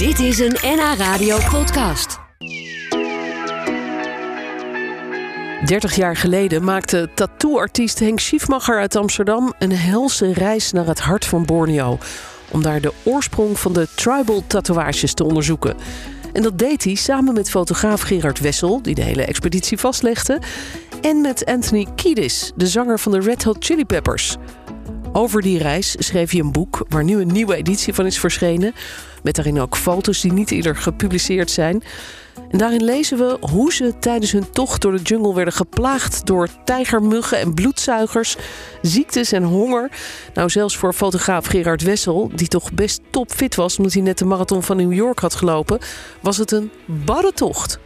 Dit is een NH Radio podcast. 30 jaar geleden maakte tattooartiest Henk Schiefmacher uit Amsterdam een helse reis naar het hart van Borneo. Om daar de oorsprong van de tribal tatoeages te onderzoeken. En dat deed hij samen met fotograaf Gerard Wessel, die de hele expeditie vastlegde. En met Anthony Kiedis, de zanger van de Red Hot Chili Peppers. Over die reis schreef hij een boek waar nu een nieuwe editie van is verschenen. Met daarin ook foto's die niet eerder gepubliceerd zijn. En daarin lezen we hoe ze tijdens hun tocht door de jungle werden geplaagd door tijgermuggen en bloedzuigers, ziektes en honger. Nou, zelfs voor fotograaf Gerard Wessel, die toch best topfit was omdat hij net de marathon van New York had gelopen, was het een barre tocht.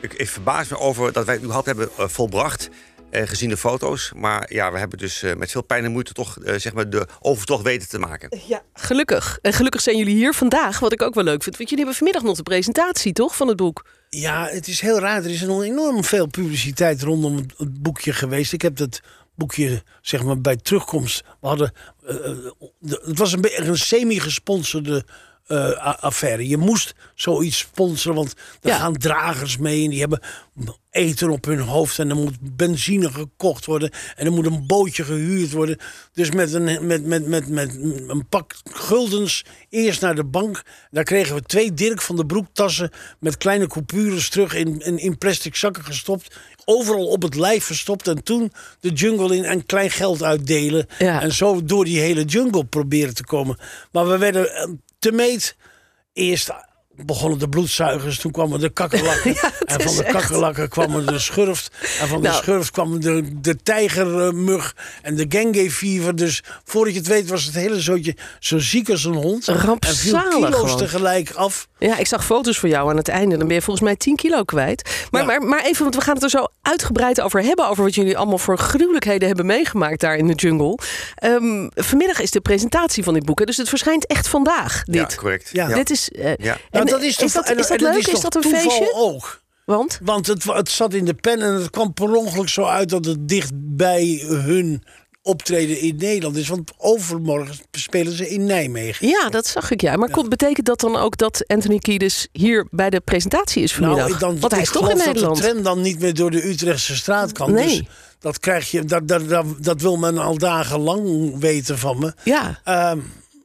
Ik, verbaas me over dat wij het überhaupt hebben uh, volbracht. Uh, gezien de foto's. Maar ja, we hebben dus uh, met veel pijn en moeite toch zeg maar de overtocht weten te maken. Ja, gelukkig. En gelukkig zijn jullie hier vandaag, wat ik ook wel leuk vind. Want jullie hebben vanmiddag nog de presentatie, toch, van het boek? Ja, het is heel raar. Er is nog enorm veel publiciteit rondom het boekje geweest. Ik heb dat boekje, zeg maar, bij terugkomst. We hadden. het was een, een semi-gesponsorde uh, affaire. Je moest zoiets sponsoren, want er ja. gaan dragers mee en die hebben eten op hun hoofd en er moet benzine gekocht worden en er moet een bootje gehuurd worden. Dus met een, met, met, met, met een pak guldens eerst naar de bank. Daar kregen we twee Dirk van de Broektassen met kleine coupures terug in, in, in plastic zakken gestopt. Overal op het lijf verstopt en toen de jungle in en klein geld uitdelen. Ja. En zo door die hele jungle proberen te komen. Maar we werden te meet. Eerst begonnen de bloedzuigers, toen kwamen de kakkerlakken. Ja, en van de echt- kakkerlakken kwam de schurft. En van de Nou. schurft kwam de, de tijgermug en de dengue fever. Dus voordat je het weet was het hele zootje zo ziek als een hond. En Rampzalig viel kilo's gewoon. tegelijk af. Ja, ik zag foto's van jou aan het einde. Dan ben je volgens mij 10 kilo kwijt. Maar, Ja. maar, maar even, want we gaan het er zo uitgebreid over hebben. Over wat jullie allemaal voor gruwelijkheden hebben meegemaakt daar in de jungle. Ehm, vanmiddag is de presentatie van dit boek. Hè, dus het verschijnt echt vandaag. Dit. Ja, correct. Ja. Dit is. eh, Ja. en Nou, dat is, toch, is dat, is dat en leuk? Is, dat een feestje? ook. Want? Want het, het zat in de pen en het kwam per ongeluk zo uit dat het dicht bij hun optreden in Nederland is. Want overmorgen spelen ze in Nijmegen. Ja, dat zag ik ja. Maar kon- betekent dat dan ook dat Anthony Kiedis hier bij de presentatie is vanmiddag? Nou, dan, Want hij is toch in Nederland. dat de tram dan niet meer door de Utrechtse straat kan. Nee. Dus dat krijg je, dat, dat, dat, dat wil men al dagenlang weten van me. Ja. Ehm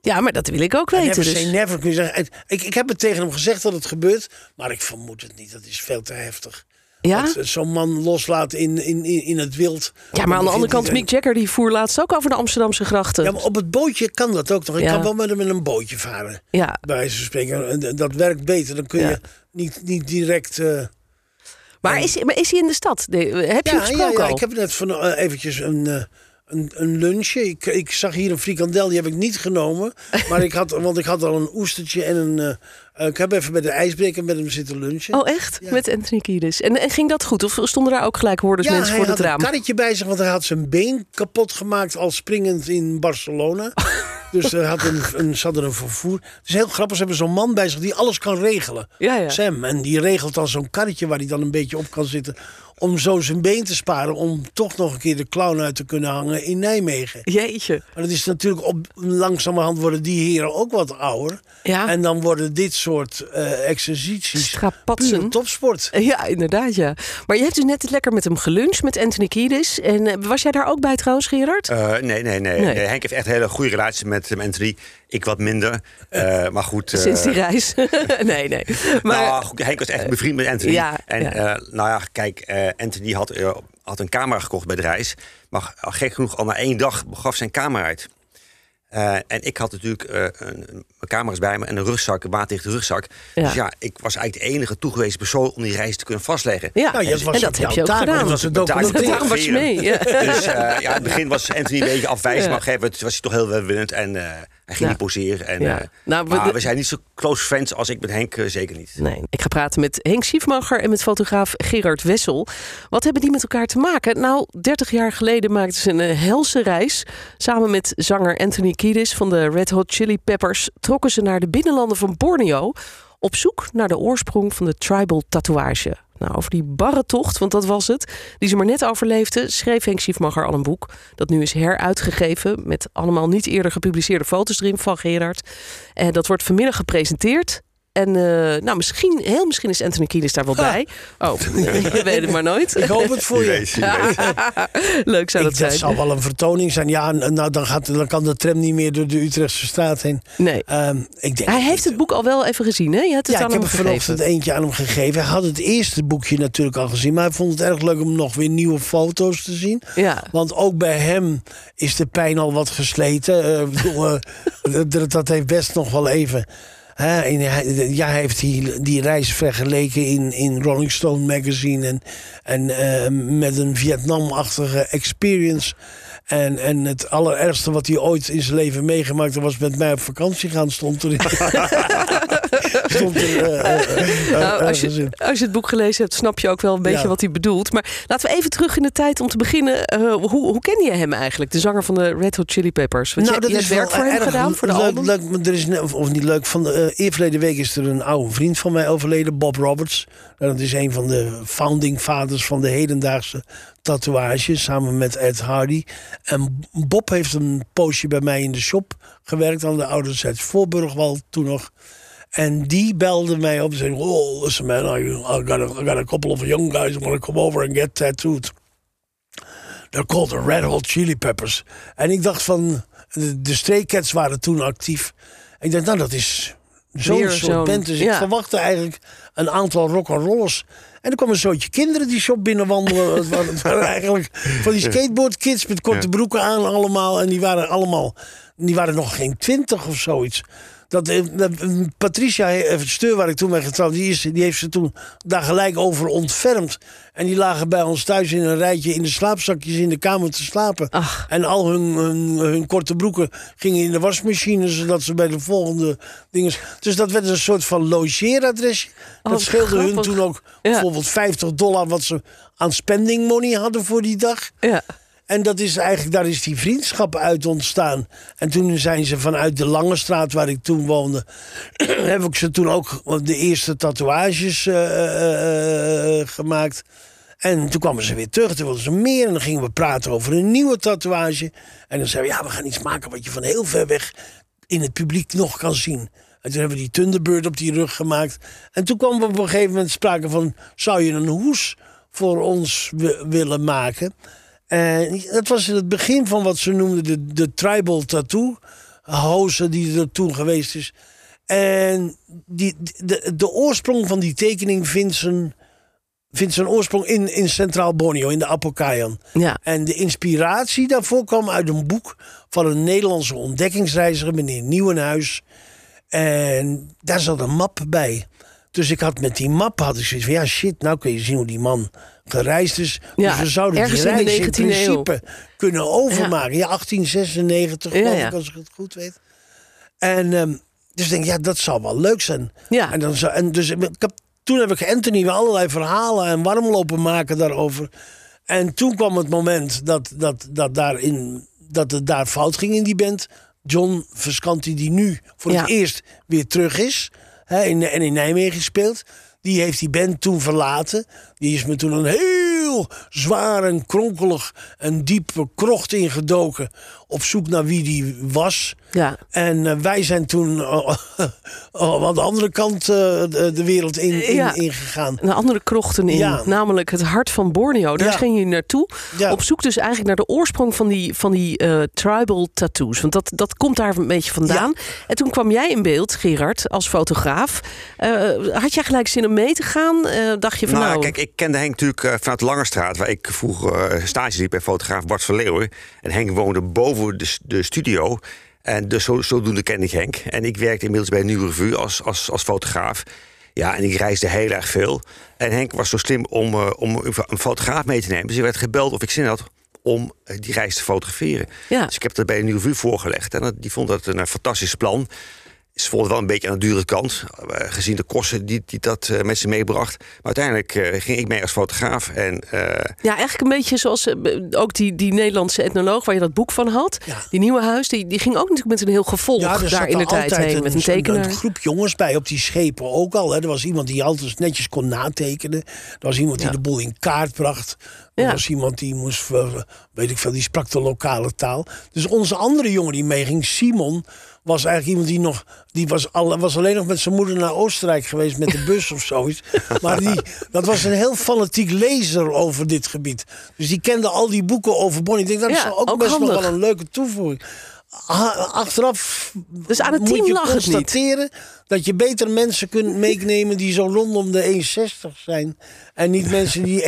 ja, maar dat wil ik ook weten. never Dus. never kun je zeggen. En Ik, ik heb het tegen hem gezegd dat het gebeurt, maar ik vermoed het niet. Dat is veel te heftig. Ja? Dat Zo'n man loslaat in, in, in, het wild. ja, maar aan de andere kant, Mick Jagger die voer laatst ook over de Amsterdamse grachten. Ja, maar op het bootje kan dat ook toch? Ik Ja. kan wel met hem in een bootje varen. Ja. Bij wijze van spreken. En Dat werkt beter. Dan kun je Ja. niet, niet direct. eh, Maar is, maar is hij in de stad? De- heb je hem ja, gesproken ja, ja, al? ik heb net van, eh, eventjes een, eh, een, een lunchje. Ik, ik zag hier een frikandel, die heb ik niet genomen. Maar ik had, want ik had al een oestertje en een... eh, eh, ik heb even bij de ijsbreker met hem zitten lunchen. Oh, echt? Ja. Met Anthony Kiedis. En, en ging dat goed? Of stonden daar ook gelijk hoorders ja, mensen hij voor het had raam? een karretje bij zich, want hij had zijn been kapot gemaakt al springend in Barcelona. dus er had een, een, zat er een vervoer. Het is heel grappig, ze hebben zo'n man bij zich die alles kan regelen. Ja, ja. Sam, en die regelt dan zo'n karretje waar hij dan een beetje op kan zitten. Om zo zijn been te sparen, om toch nog een keer de clown uit te kunnen hangen in Nijmegen. Jeetje. Maar dat is natuurlijk op langzamerhand worden die heren ook wat ouder. Ja. En dan worden dit soort eh exercities Strapatsen. pure topsport. Ja, inderdaad, ja. Maar je hebt dus net lekker met hem geluncht, met Anthony Kiedis. En eh, was jij daar ook bij trouwens, Gerard? Eh, nee, nee, nee, Nee. nee. Henk heeft echt een hele goede relatie met hem en drie. Ik wat minder. Eh, maar goed. eh, Sinds die reis. nee, nee. Maar, nou, goed, Henk was echt bevriend met Anthony. Ja, en ja. eh, nou ja, kijk, eh, Anthony had, eh, had een camera gekocht bij de reis. Maar gek genoeg, al na één dag begaf zijn camera uit. Eh, en ik had natuurlijk eh, een, een- mijn camera's bij me en een rugzak, een waterdichte rugzak. Ja. Dus ja, ik was eigenlijk de enige toegewezen persoon om die reis te kunnen vastleggen. ja, Nou, dat was en dat heb je ook taak, gedaan. dat was. Daarom was je mee. Ja. Dus eh, ja, in het begin was Anthony een beetje afwijzend, Ja. maar op een gegeven moment was hij toch heel welwillend en hij ging Ja. niet poseren. En, Ja. eh, Nou, we- maar we zijn niet zo close friends als ik met Henk, eh, zeker niet. Nee, ik ga praten met Henk Schiefmacher en met fotograaf Gerard Wessel. Wat hebben die met elkaar te maken? Nou, 30 jaar geleden maakten ze een eh, helse reis. Samen met zanger Anthony Kiedis van de Red Hot Chili Peppers trokken ze naar de binnenlanden van Borneo op zoek naar de oorsprong van de tribal tatoeage. Nou, over die barre tocht, want dat was het, die ze maar net overleefden, schreef Henk Schiefmacher al een boek. Dat nu is heruitgegeven met allemaal niet eerder gepubliceerde foto's erin van Gerard. En dat wordt vanmiddag gepresenteerd. En uh, nou, misschien, heel misschien is Anthony Kiedis daar wel bij. Oh, je weet het maar nooit. Ik hoop het voor je. Weet, weet. Leuk zou dat Ik, zijn. dat zal wel een vertoning zijn. Ja, nou, dan, gaat, dan kan de tram niet meer door de Utrechtse straat heen. Nee. Ehm, ik denk Hij heeft het boek al wel even gezien, hè? Je hebt het ja, aan ik heb hem er gegeven. vanochtend eentje aan hem gegeven. Hij had het eerste boekje natuurlijk al gezien. Maar hij vond het erg leuk om nog weer nieuwe foto's te zien. Ja. Want ook bij hem is de pijn al wat gesleten. Eh, eh, dat, dat heeft best nog wel even... Hè, hij, ja, heeft die, die reis vergeleken in, in Rolling Stone magazine. En, en eh, met een Vietnam-achtige experience. En, en het allerergste wat hij ooit in zijn leven meegemaakt was met mij op vakantie gaan, stond er. stond er eh, eh, eh, Nou, als, ergens je, in. als je het boek gelezen hebt, snap je ook wel een beetje Ja. wat hij bedoelt. Maar laten we even terug in de tijd om te beginnen. Eh, hoe, hoe ken je hem eigenlijk, de zanger van de Red Hot Chili Peppers? Want je, je hebt wel werk voor hem gedaan, voor de leuk, album? leuk, maar er is, of niet leuk, van de, eh, eerverleden week is er een oude vriend van mij overleden, Bob Roberts. En dat is een van de founding fathers van de hedendaagse tatoeage, samen met Ed Hardy. En Bob heeft een poosje bij mij in de shop gewerkt, aan de ouderzijds Voorburgwal toen nog. En die belde mij op en zei, oh, listen man, I, I, got a, I got a couple of young guys want to come over and get tattooed. They're called the Red Hot Chili Peppers. En ik dacht van, de, de Cats waren toen actief. Ik dacht, nou, dat is zo'n soort band. Dus ik verwachtte eigenlijk een aantal rock'n'rollers. En er kwam een zootje kinderen die shop binnenwandelen. het, waren, het waren eigenlijk van die skateboardkids met korte Ja. broeken aan allemaal. En die waren allemaal, die waren nog geen twintig of zoiets. Dat, eh, dat, eh, Patricia eh, Steur, waar ik toen mee getrouwd, die, is, die heeft ze toen daar gelijk over ontfermd. En die lagen bij ons thuis in een rijtje in de slaapzakjes in de kamer te slapen. Ach. En al hun, hun, hun korte broeken gingen in de wasmachine, zodat ze bij de volgende dingen. Dus dat werd een soort van logeeradresje. Dat Oh, scheelde hun toen ook Ja. bijvoorbeeld 50 dollar wat ze aan spending money hadden voor die dag. Ja. En dat is eigenlijk, daar is die vriendschap uit ontstaan. En toen zijn ze vanuit de Lange Straat, waar ik toen woonde, heb ik ze toen ook de eerste tatoeages eh, eh, eh, gemaakt. En toen kwamen ze weer terug, toen wilden ze meer. En dan gingen we praten over een nieuwe tatoeage. En dan zeiden we, ja, we gaan iets maken wat je van heel ver weg in het publiek nog kan zien. En toen hebben we die Thunderbird op die rug gemaakt. En toen kwam we op een gegeven moment sprake van... zou je een hoes voor ons wi- willen maken? En dat was in het begin van wat ze noemden de, de tribal tattoo. Hoze die er toen geweest is. En die, de, de oorsprong van die tekening vindt zijn, vindt zijn oorsprong in, in Centraal Borneo, in de Apokayan. Ja. En de inspiratie daarvoor kwam uit een boek van een Nederlandse ontdekkingsreiziger, meneer Nieuwenhuis. En daar zat een map bij. Dus ik had met die map had ik zoiets van ja shit, nou kun je zien hoe die man gereisd is. Ja, dus we zouden die reis in 19e eeuw. principe kunnen overmaken. Ja, 1896 Ja, geloof ja. ik, als ik het goed weet. En ehm, dus ik denk ja, dat zou wel leuk zijn. Ja. En, dan zou, en dus ik heb, toen heb ik Anthony weer allerlei verhalen en warm lopen maken daarover. En toen kwam het moment dat, dat, dat, daarin, dat het daar fout ging in die band. John Viscanti, die nu voor Ja. het eerst weer terug is hè, in, en in Nijmegen speelt. Die heeft die band toen verlaten. Die is me toen een heel zwaar en kronkelig en diepe krocht ingedoken. Op zoek naar wie die was. Ja. En eh, wij zijn toen oh, aan de andere kant eh, de, de wereld in, in, Ja. ingegaan. Een andere krochten in, Ja. namelijk het hart van Borneo. Daar Ja. ging je naartoe. Ja. Op zoek dus eigenlijk naar de oorsprong van die, van die eh, tribal tattoos. Want dat, dat komt daar een beetje vandaan. En toen kwam jij in beeld, Gerard, als fotograaf. Eh, had jij gelijk zin om mee te gaan? Eh, dacht je van Nou, nou... kijk, ik kende Henk natuurlijk vanuit de Langerstraat, waar ik vroeger stage liep bij fotograaf Bart van Leeuwen. En Henk woonde boven de, de studio. En dus zo, zodoende kende ik Henk. En ik werkte inmiddels bij een nieuwe revue als, als, als fotograaf. Ja, en ik reisde heel erg veel. En Henk was zo slim om, eh, om een fotograaf mee te nemen. Dus ik werd gebeld of ik zin had om eh, die reis te fotograferen. Ja. Dus ik heb dat bij een nieuwe revue voorgelegd. En dat- die vond dat een eh, fantastisch plan. Ze vonden het wel een beetje aan de dure kant, eh, gezien de kosten die, die dat eh, met zich meebracht. Maar uiteindelijk eh, ging ik mee als fotograaf. En eh, Ja, eigenlijk een beetje zoals ook die, die Nederlandse etnoloog waar je dat boek van had. Ja. Die nieuwe huis, die, die ging ook natuurlijk met een heel gevolg er daar zat in de er tijd heen. Met een tekenaar. Een groep jongens bij op die schepen ook al. Hè. Er was iemand die altijd netjes kon natekenen. Er was iemand die Ja. de boel in kaart bracht. Er Ja. was iemand die moest, weet ik veel, die sprak de lokale taal. Dus onze andere jongen die meeging, Simon, was eigenlijk iemand die nog. Die was, al, was alleen nog met zijn moeder naar Oostenrijk geweest met de bus of zoiets. Maar die, dat was een heel fanatiek lezer over dit gebied. Dus die kende al die boeken over Bonnie. Ik denk dat is Ja, ook, ook best nog wel een leuke toevoeging. Achteraf Dus aan het moet team je lag het niet. constateren dat je beter mensen kunt meenemen die zo rondom de 1,60 zijn. En niet mensen die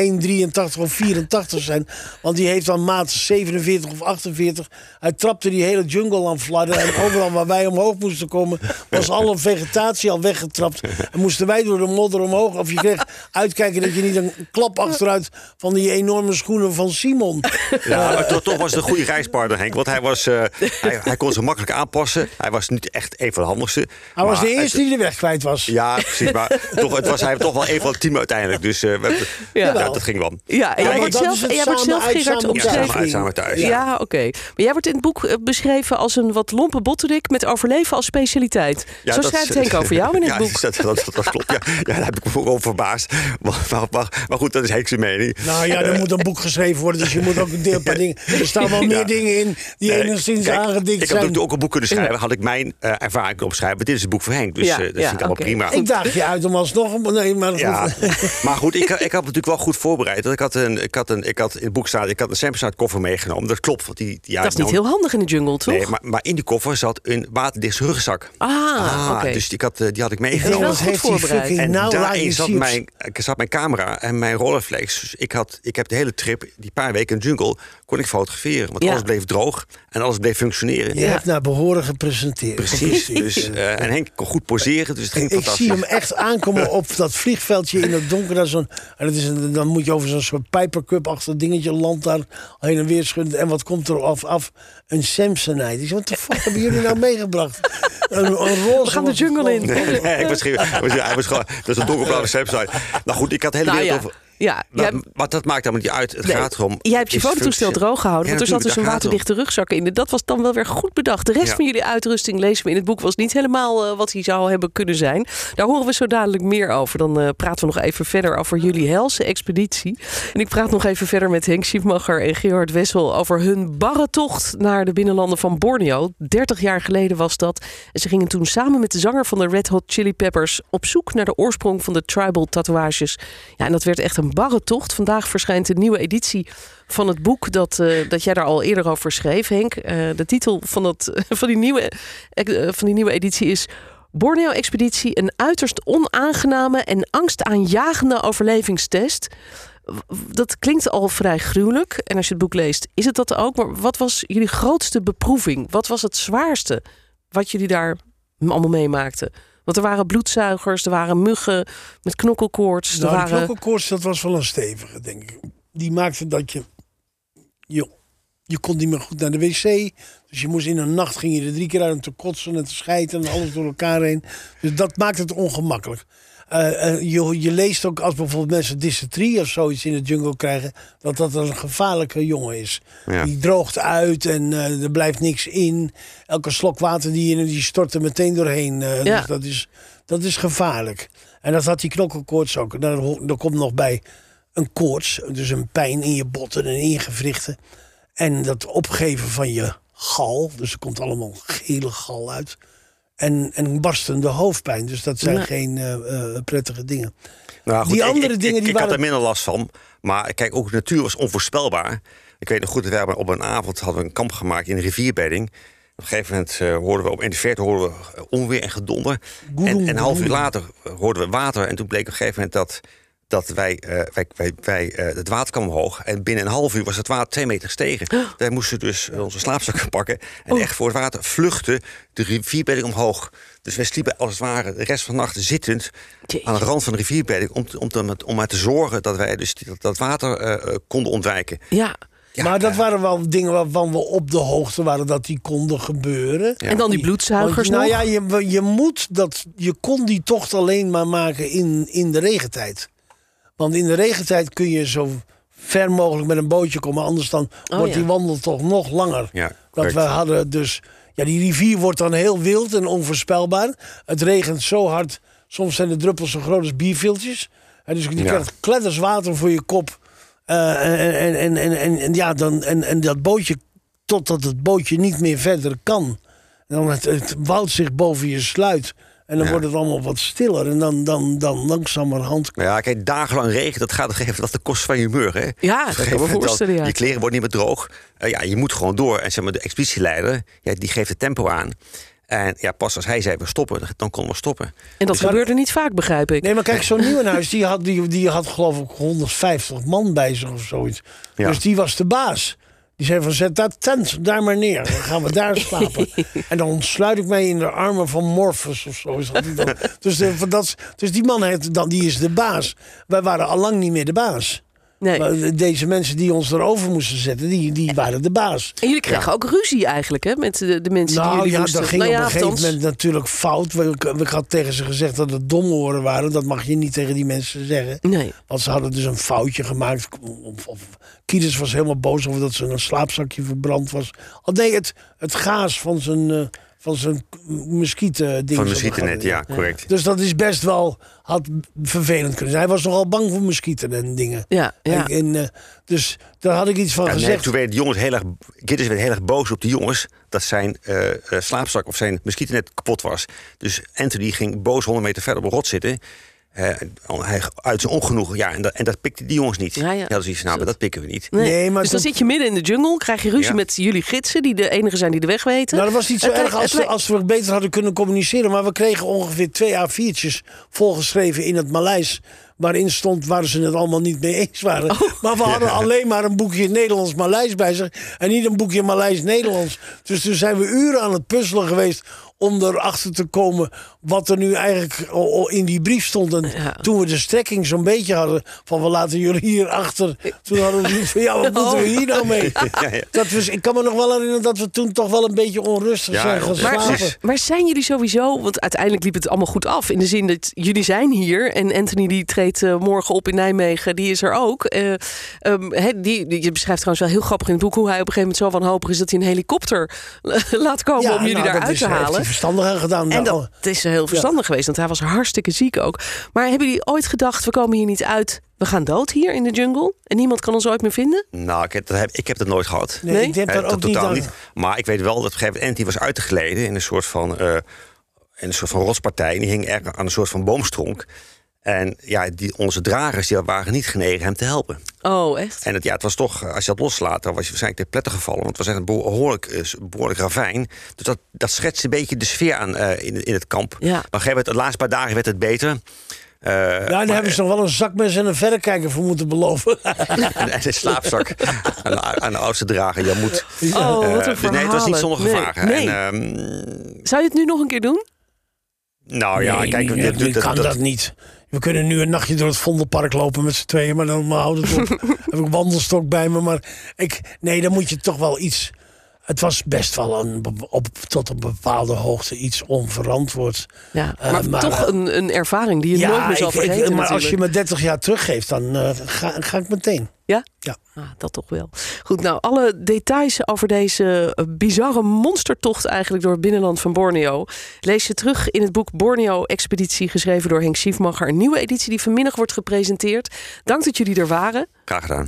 1,83 of 84 zijn. Want die heeft dan maat 47 of 48. Hij trapte die hele jungle aan fladden. En overal waar wij omhoog moesten komen, was alle vegetatie al weggetrapt. En moesten wij door de modder omhoog. Of je kreeg uitkijken dat je niet een klap achteruit van die enorme schoenen van Simon. Ja, maar toch, was het een goede reispartner, Henk. Want hij, was, eh, hij, hij kon zich makkelijk aanpassen. Hij was niet echt een van de handigste. Hij was de eerste die de weg kwijt was. Ja, precies. Maar toch, het was hij toch wel een van het team uiteindelijk. Dus eh, we- Ja. ja, dat ging wel. Ja, en jij wordt zelf, jij wordt zelf Gerard, Ja, thuis. Oké. Maar jij wordt in het boek eh, beschreven als een wat lompe botterik met overleven als specialiteit. Ja, Zo dat- schrijft Henk over jou in het ja, boek. Dat, dat, dat, dat klopt. Ja, ja, daar heb ik me ook over verbaasd. Maar, maar, maar, maar goed, dat is Henk zijn mening. Nou ja, er moet een boek geschreven worden, dus je moet ook een deel paar dingen. Er staan wel meer Ja. dingen in die Nee, enigszins kijk, Ik had zijn. ook een boek kunnen schrijven. Had ik mijn eh, ervaring kunnen opschrijven. Maar dit is het boek voor Henk. Dus Ja, eh, dat ja, vind ik allemaal prima. Ik daag je uit om alsnog een. Nee, maar. Ja, maar goed, ik, ik had natuurlijk wel goed voorbereid. Ik had, een, ik had, een, ik had in het boek staan, ik had een Samsung koffer meegenomen. Dat klopt. Want die, die, ja, Dat is niet nou- heel handig in de jungle, toch? Nee, maar, maar in die koffer zat een waterdichte rugzak. Ah, oké. Dus die, had, eh, die had ik meegenomen. heeft voorbereid. En nou daarin zat mijn, ik zat mijn camera en mijn rollerflex. Dus ik, had, ik heb de hele trip, die paar weken in de jungle, kon ik fotograferen. Want Ja. alles bleef droog en alles bleef functioneren. Je hebt naar behoren gepresenteerd. Precies. Dus, eh, en Henk kon goed poseren, dus het ging Ik fantastisch. zie hem echt aankomen op dat vliegveldje in het donker. Zo'n- en dat is een, dan moet je over zo'n soort papercup-achtig dingetje land daar heen en weer schudden. En wat komt er af? af? Een Samsonite. Ik zeg, wat de fuck hebben jullie nou meegebracht? Een, een roze. We gaan de jungle in. Nee, nee, ik was, geen- hij was, hij was gewoon, dat is een donkerblauwe website. Nou goed, ik had de hele Nou wereld ja, over. Ja, Maar, jij- maar dat maakt helemaal niet uit. Het Nee, gaat erom. Jij hebt je fototoestel droog gehouden, Ja, want er zat dus een waterdichte rugzak in. Dat was dan wel weer goed bedacht. De rest Ja. van jullie uitrusting, lezen we in het boek, was niet helemaal eh, wat hij zou hebben kunnen zijn. Daar horen we zo dadelijk meer over. Dan eh, praten we nog even verder over jullie helse expeditie. En ik praat nog even verder met Henk Schiefmacher en Gerard Wessel over hun barre tocht naar de binnenlanden van Borneo. 30 jaar geleden was dat. En ze gingen toen samen met de zanger van de Red Hot Chili Peppers op zoek naar de oorsprong van de tribal tatoeages. Ja, en dat werd echt een barre tocht. Vandaag verschijnt een nieuwe editie van het boek dat, eh, dat jij daar al eerder over schreef, Henk. Eh, de titel van, dat, van, die nieuwe, eh, van die nieuwe editie is Borneo-expeditie, een uiterst onaangename en angstaanjagende overlevingstest. Dat klinkt al vrij gruwelijk. En als je het boek leest, is het dat ook. Maar wat was jullie grootste beproeving? Wat was het zwaarste wat jullie daar allemaal meemaakten? Want er waren bloedzuigers, er waren muggen met knokkelkoorts. Er Nou, die waren... klokkenkoorts, dat was wel een stevige, denk ik. Die maakte dat je, je... Je kon niet meer goed naar de wc. Dus je moest in een nacht ging je er drie keer uit om te kotsen en te schijten en alles door elkaar heen. Dus dat maakt het ongemakkelijk. Eh, eh, je, je leest ook als bijvoorbeeld mensen dysenterie of zoiets in de jungle krijgen, dat dat een gevaarlijke jongen is. Ja. Die droogt uit en eh, er blijft niks in. Elke slok water die je die stort er meteen doorheen. eh, Ja. Dus dat is, dat is gevaarlijk. En dat had die knokkelkoorts ook. Daar, ho- daar komt nog bij een koorts, dus een pijn in je botten en in je gewrichten. En dat opgeven van je gal, dus er komt allemaal gele gal uit. En, en barstende hoofdpijn, dus dat zijn Ja. geen eh, eh, prettige dingen. Nou, Die ik- andere ik, dingen ik, die ik had er minder last van. Maar kijk, ook de natuur was onvoorspelbaar. Ik weet nog goed, we hebben op een avond hadden we een kamp gemaakt in een rivierbedding. Op een gegeven moment eh, hoorden we op in de verte hoorden we onweer en gedonder. En, en een half uur later hoorden we water. En toen bleek op een gegeven moment dat, dat wij, eh, wij, wij, wij eh, het water kwam omhoog. En binnen een half uur was het water twee meter gestegen. Wij moesten dus eh, onze slaapzakken pakken. En echt voor het water vluchten de rivierbedding omhoog. Dus wij sliepen als het ware de rest van de nacht zittend Jeetje. aan de rand van de rivierbedding. Om, om, te, om maar te zorgen dat wij dus dat, dat water eh, eh, konden ontwijken. Ja. Ja, maar dat waren wel dingen waarvan we op de hoogte waren dat die konden gebeuren. Ja. En dan die Want bloedzuigers je- nou nog. ja, je, je moet dat. Je kon die tocht alleen maar maken in, in de regentijd. Want in de regentijd kun je zo ver mogelijk met een bootje komen. Anders dan Oh, wordt ja. die wandeltocht nog langer. Ja, we hadden dus. Ja, die rivier wordt dan heel wild en onvoorspelbaar. Het regent zo hard. Soms zijn de druppels zo groot als bierviltjes. En dus je Ja. krijgt kletters water voor je kop. Eh, en, en, en, en, en, en ja, dan, en, en dat bootje, totdat het bootje niet meer verder kan. En dan het, het woud zich boven je sluit. En dan Ja. wordt het allemaal wat stiller. En dan, dan, dan langzamerhand... Maar ja, kijk, dagenlang regen, dat gaat moment dat de kost van je humeur. Hè? Ja, dat een kan me voorstellen, dan- ja. Je kleren worden niet meer droog. Eh, ja, je moet gewoon door. En zeg maar, de expeditieleider, ja, die geeft het tempo aan. En ja, pas als hij zei, we stoppen, dan konden we stoppen. En dat gebeurde niet vaak, begrijp ik. Nee, maar kijk, zo'n Nieuwenhuis, die had, die, die had geloof ik 150 man bij zich of zoiets. Ja. Dus die was de baas. Die zei van, zet dat tent daar maar neer. Dan gaan we daar slapen. en dan sluit ik mij in de armen van Morpheus of zo. Is dat niet dan. dus, de, van dat, dus die man heeft, dan, die is de baas. Wij waren al lang niet meer de baas. Nee. Maar deze mensen die ons erover moesten zetten, die, die waren de baas. En jullie kregen ook ruzie eigenlijk, hè? Met de, de mensen die Nou jullie ja, moesten... dat ging nou op ja, een gegeven moment natuurlijk fout. Ik, ik had tegen ze gezegd dat het domoren waren. Dat mag je niet tegen die mensen zeggen. Nee. Want ze hadden dus een foutje gemaakt. Of, of, was helemaal boos over dat ze een slaapzakje verbrand was. Oh nee, het, het gaas van zijn, eh van zijn muskieten ding. Van de zietenet, ja, correct. Dus dat is best wel had vervelend kunnen zijn. Hij was nogal bang voor muskieten en dingen. Ja, ja. En, en, eh, dus daar had ik iets van En nee, gezegd. toen werden de jongens heel erg, Gidders werd heel erg boos op de jongens dat zijn eh, eh, slaapzak of zijn muskietennet kapot was. Dus Anthony ging boos 100 meter verder op een rot zitten. Eh, hij uit zijn ongenoegen, ja, en dat, en dat pikte die jongens niet. Ja, ja. zoiets van, nou, maar dat pikken we niet. Nee. Nee, maar dus dan zit je midden in de jungle, krijg je ruzie Ja. met jullie gidsen, die de enige zijn die de weg weten. Nou, dat was niet zo Het erg als, we, als we beter hadden kunnen communiceren. Maar we kregen ongeveer twee A4'tjes volgeschreven in het Maleis. Waarin stond waar ze het allemaal niet mee eens waren. Oh. Maar we hadden alleen maar een boekje Nederlands-Maleis bij zich. En niet een boekje Maleis-Nederlands. Dus toen zijn we uren aan het puzzelen geweest. Om erachter te komen wat er nu eigenlijk in die brief stond. En Ja. toen we de strekking zo'n beetje hadden. Van we laten jullie hier achter. Toen hadden we zoiets van ja, wat moeten we hier nou mee? Ja. Dat we, ik kan me nog wel herinneren dat we toen toch wel een beetje onrustig Ja, zijn gaan Maar, slapen. maar zijn jullie sowieso, want uiteindelijk liep het allemaal goed af. In de zin dat jullie zijn hier en Anthony die treedt eh, morgen op in Nijmegen, die is er ook. Eh, ehm, hè, die, die, je beschrijft trouwens wel heel grappig in het boek hoe hij op een gegeven moment zo wanhopig is dat hij een helikopter laat komen om jullie nou, daar dat uit te halen. Verstandig aan gedaan. En dat is heel verstandig geweest, want hij was hartstikke ziek ook. Maar hebben jullie ooit gedacht, we komen hier niet uit, we gaan dood hier in de jungle en niemand kan ons ooit meer vinden? Nou, ik heb, dat heb, ik heb dat nooit gehad. nee, nee? ik heb Eh, dat ook niet totaal aan. niet. Maar ik weet wel dat op een gegeven moment Anthony was uitgegleden in een soort van, eh, in een soort van rotspartij. En die hing erg aan een soort van boomstronk. En ja, die, onze dragers die waren niet genegen hem te helpen. Oh, echt? En het, ja, het was toch, eh, als je dat loslaat, dan was je waarschijnlijk ter pletten gevallen. Want het was echt een behoorlijk, eh, behoorlijk ravijn. Dus dat, dat schetst een beetje de sfeer aan eh, in, in het kamp. Ja. Maar op een gegeven moment, de laatste paar dagen werd het beter. Eh, Ja, daar hebben ze nog wel een zakmes en een verrekijker voor moeten beloven. en, en een slaapzak aan, de- aan de oudste drager. Je moet, Oh, wat een dus nee, het was niet zonder gevaar. Nee, nee. En, ehm, Zou je het nu nog een keer doen? nou ja, Nee, kijk, nee, dit- kan dat- dat niet. We kunnen nu een nachtje door het Vondelpark lopen met z'n tweeën, maar dan houden het op. heb ik een wandelstok bij me, maar ik, nee, dan moet je toch wel iets. Het was best wel een, op, tot een bepaalde hoogte iets onverantwoord. Ja, Eh, maar, maar, toch een, een ervaring die je nooit meer zal ik- ik- vergeten maar als je me 30 jaar teruggeeft, dan eh, ga, ga ik meteen. Ja? Ja. Ah, dat toch wel. Goed, nou, alle details over deze eh, bizarre monstertocht eigenlijk door het binnenland van Borneo... lees je terug in het boek Borneo Expeditie, geschreven door Henk Schiefmacher. Een nieuwe editie die vanmiddag wordt gepresenteerd. Dank dat jullie er waren. Graag gedaan.